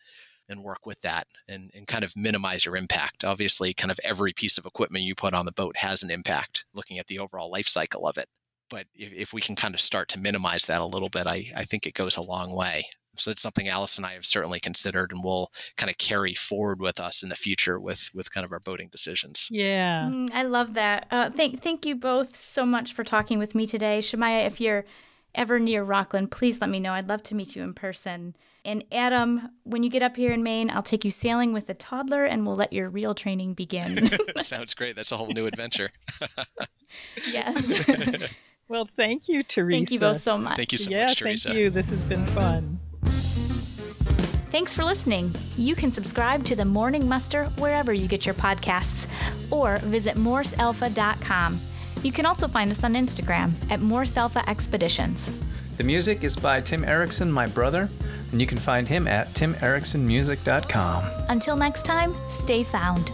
and work with that and, and kind of minimize your impact. Obviously, kind of every piece of equipment you put on the boat has an impact looking at the overall life cycle of it but if, if we can kind of start to minimize that a little bit, I, I think it goes a long way. So it's something Alice and I have certainly considered and will kind of carry forward with us in the future with with kind of our boating decisions. Yeah. Mm, I love that. Uh, thank thank you both so much for talking with me today. Shemaya, if you're ever near Rockland, please let me know. I'd love to meet you in person. And Adam, when you get up here in Maine, I'll take you sailing with a toddler and we'll let your real training begin. Sounds great. That's a whole new adventure. yes. Well, thank you, Teresa. Thank you both so much. Thank you so yeah, much, Teresa. Thank you. This has been fun. Thanks for listening. You can subscribe to the Morning Muster wherever you get your podcasts or visit morsealpha.com. You can also find us on Instagram at morsealpha expeditions. The music is by Tim Eriksen, my brother, and you can find him at timeriksenmusic.com. Until next time, stay found.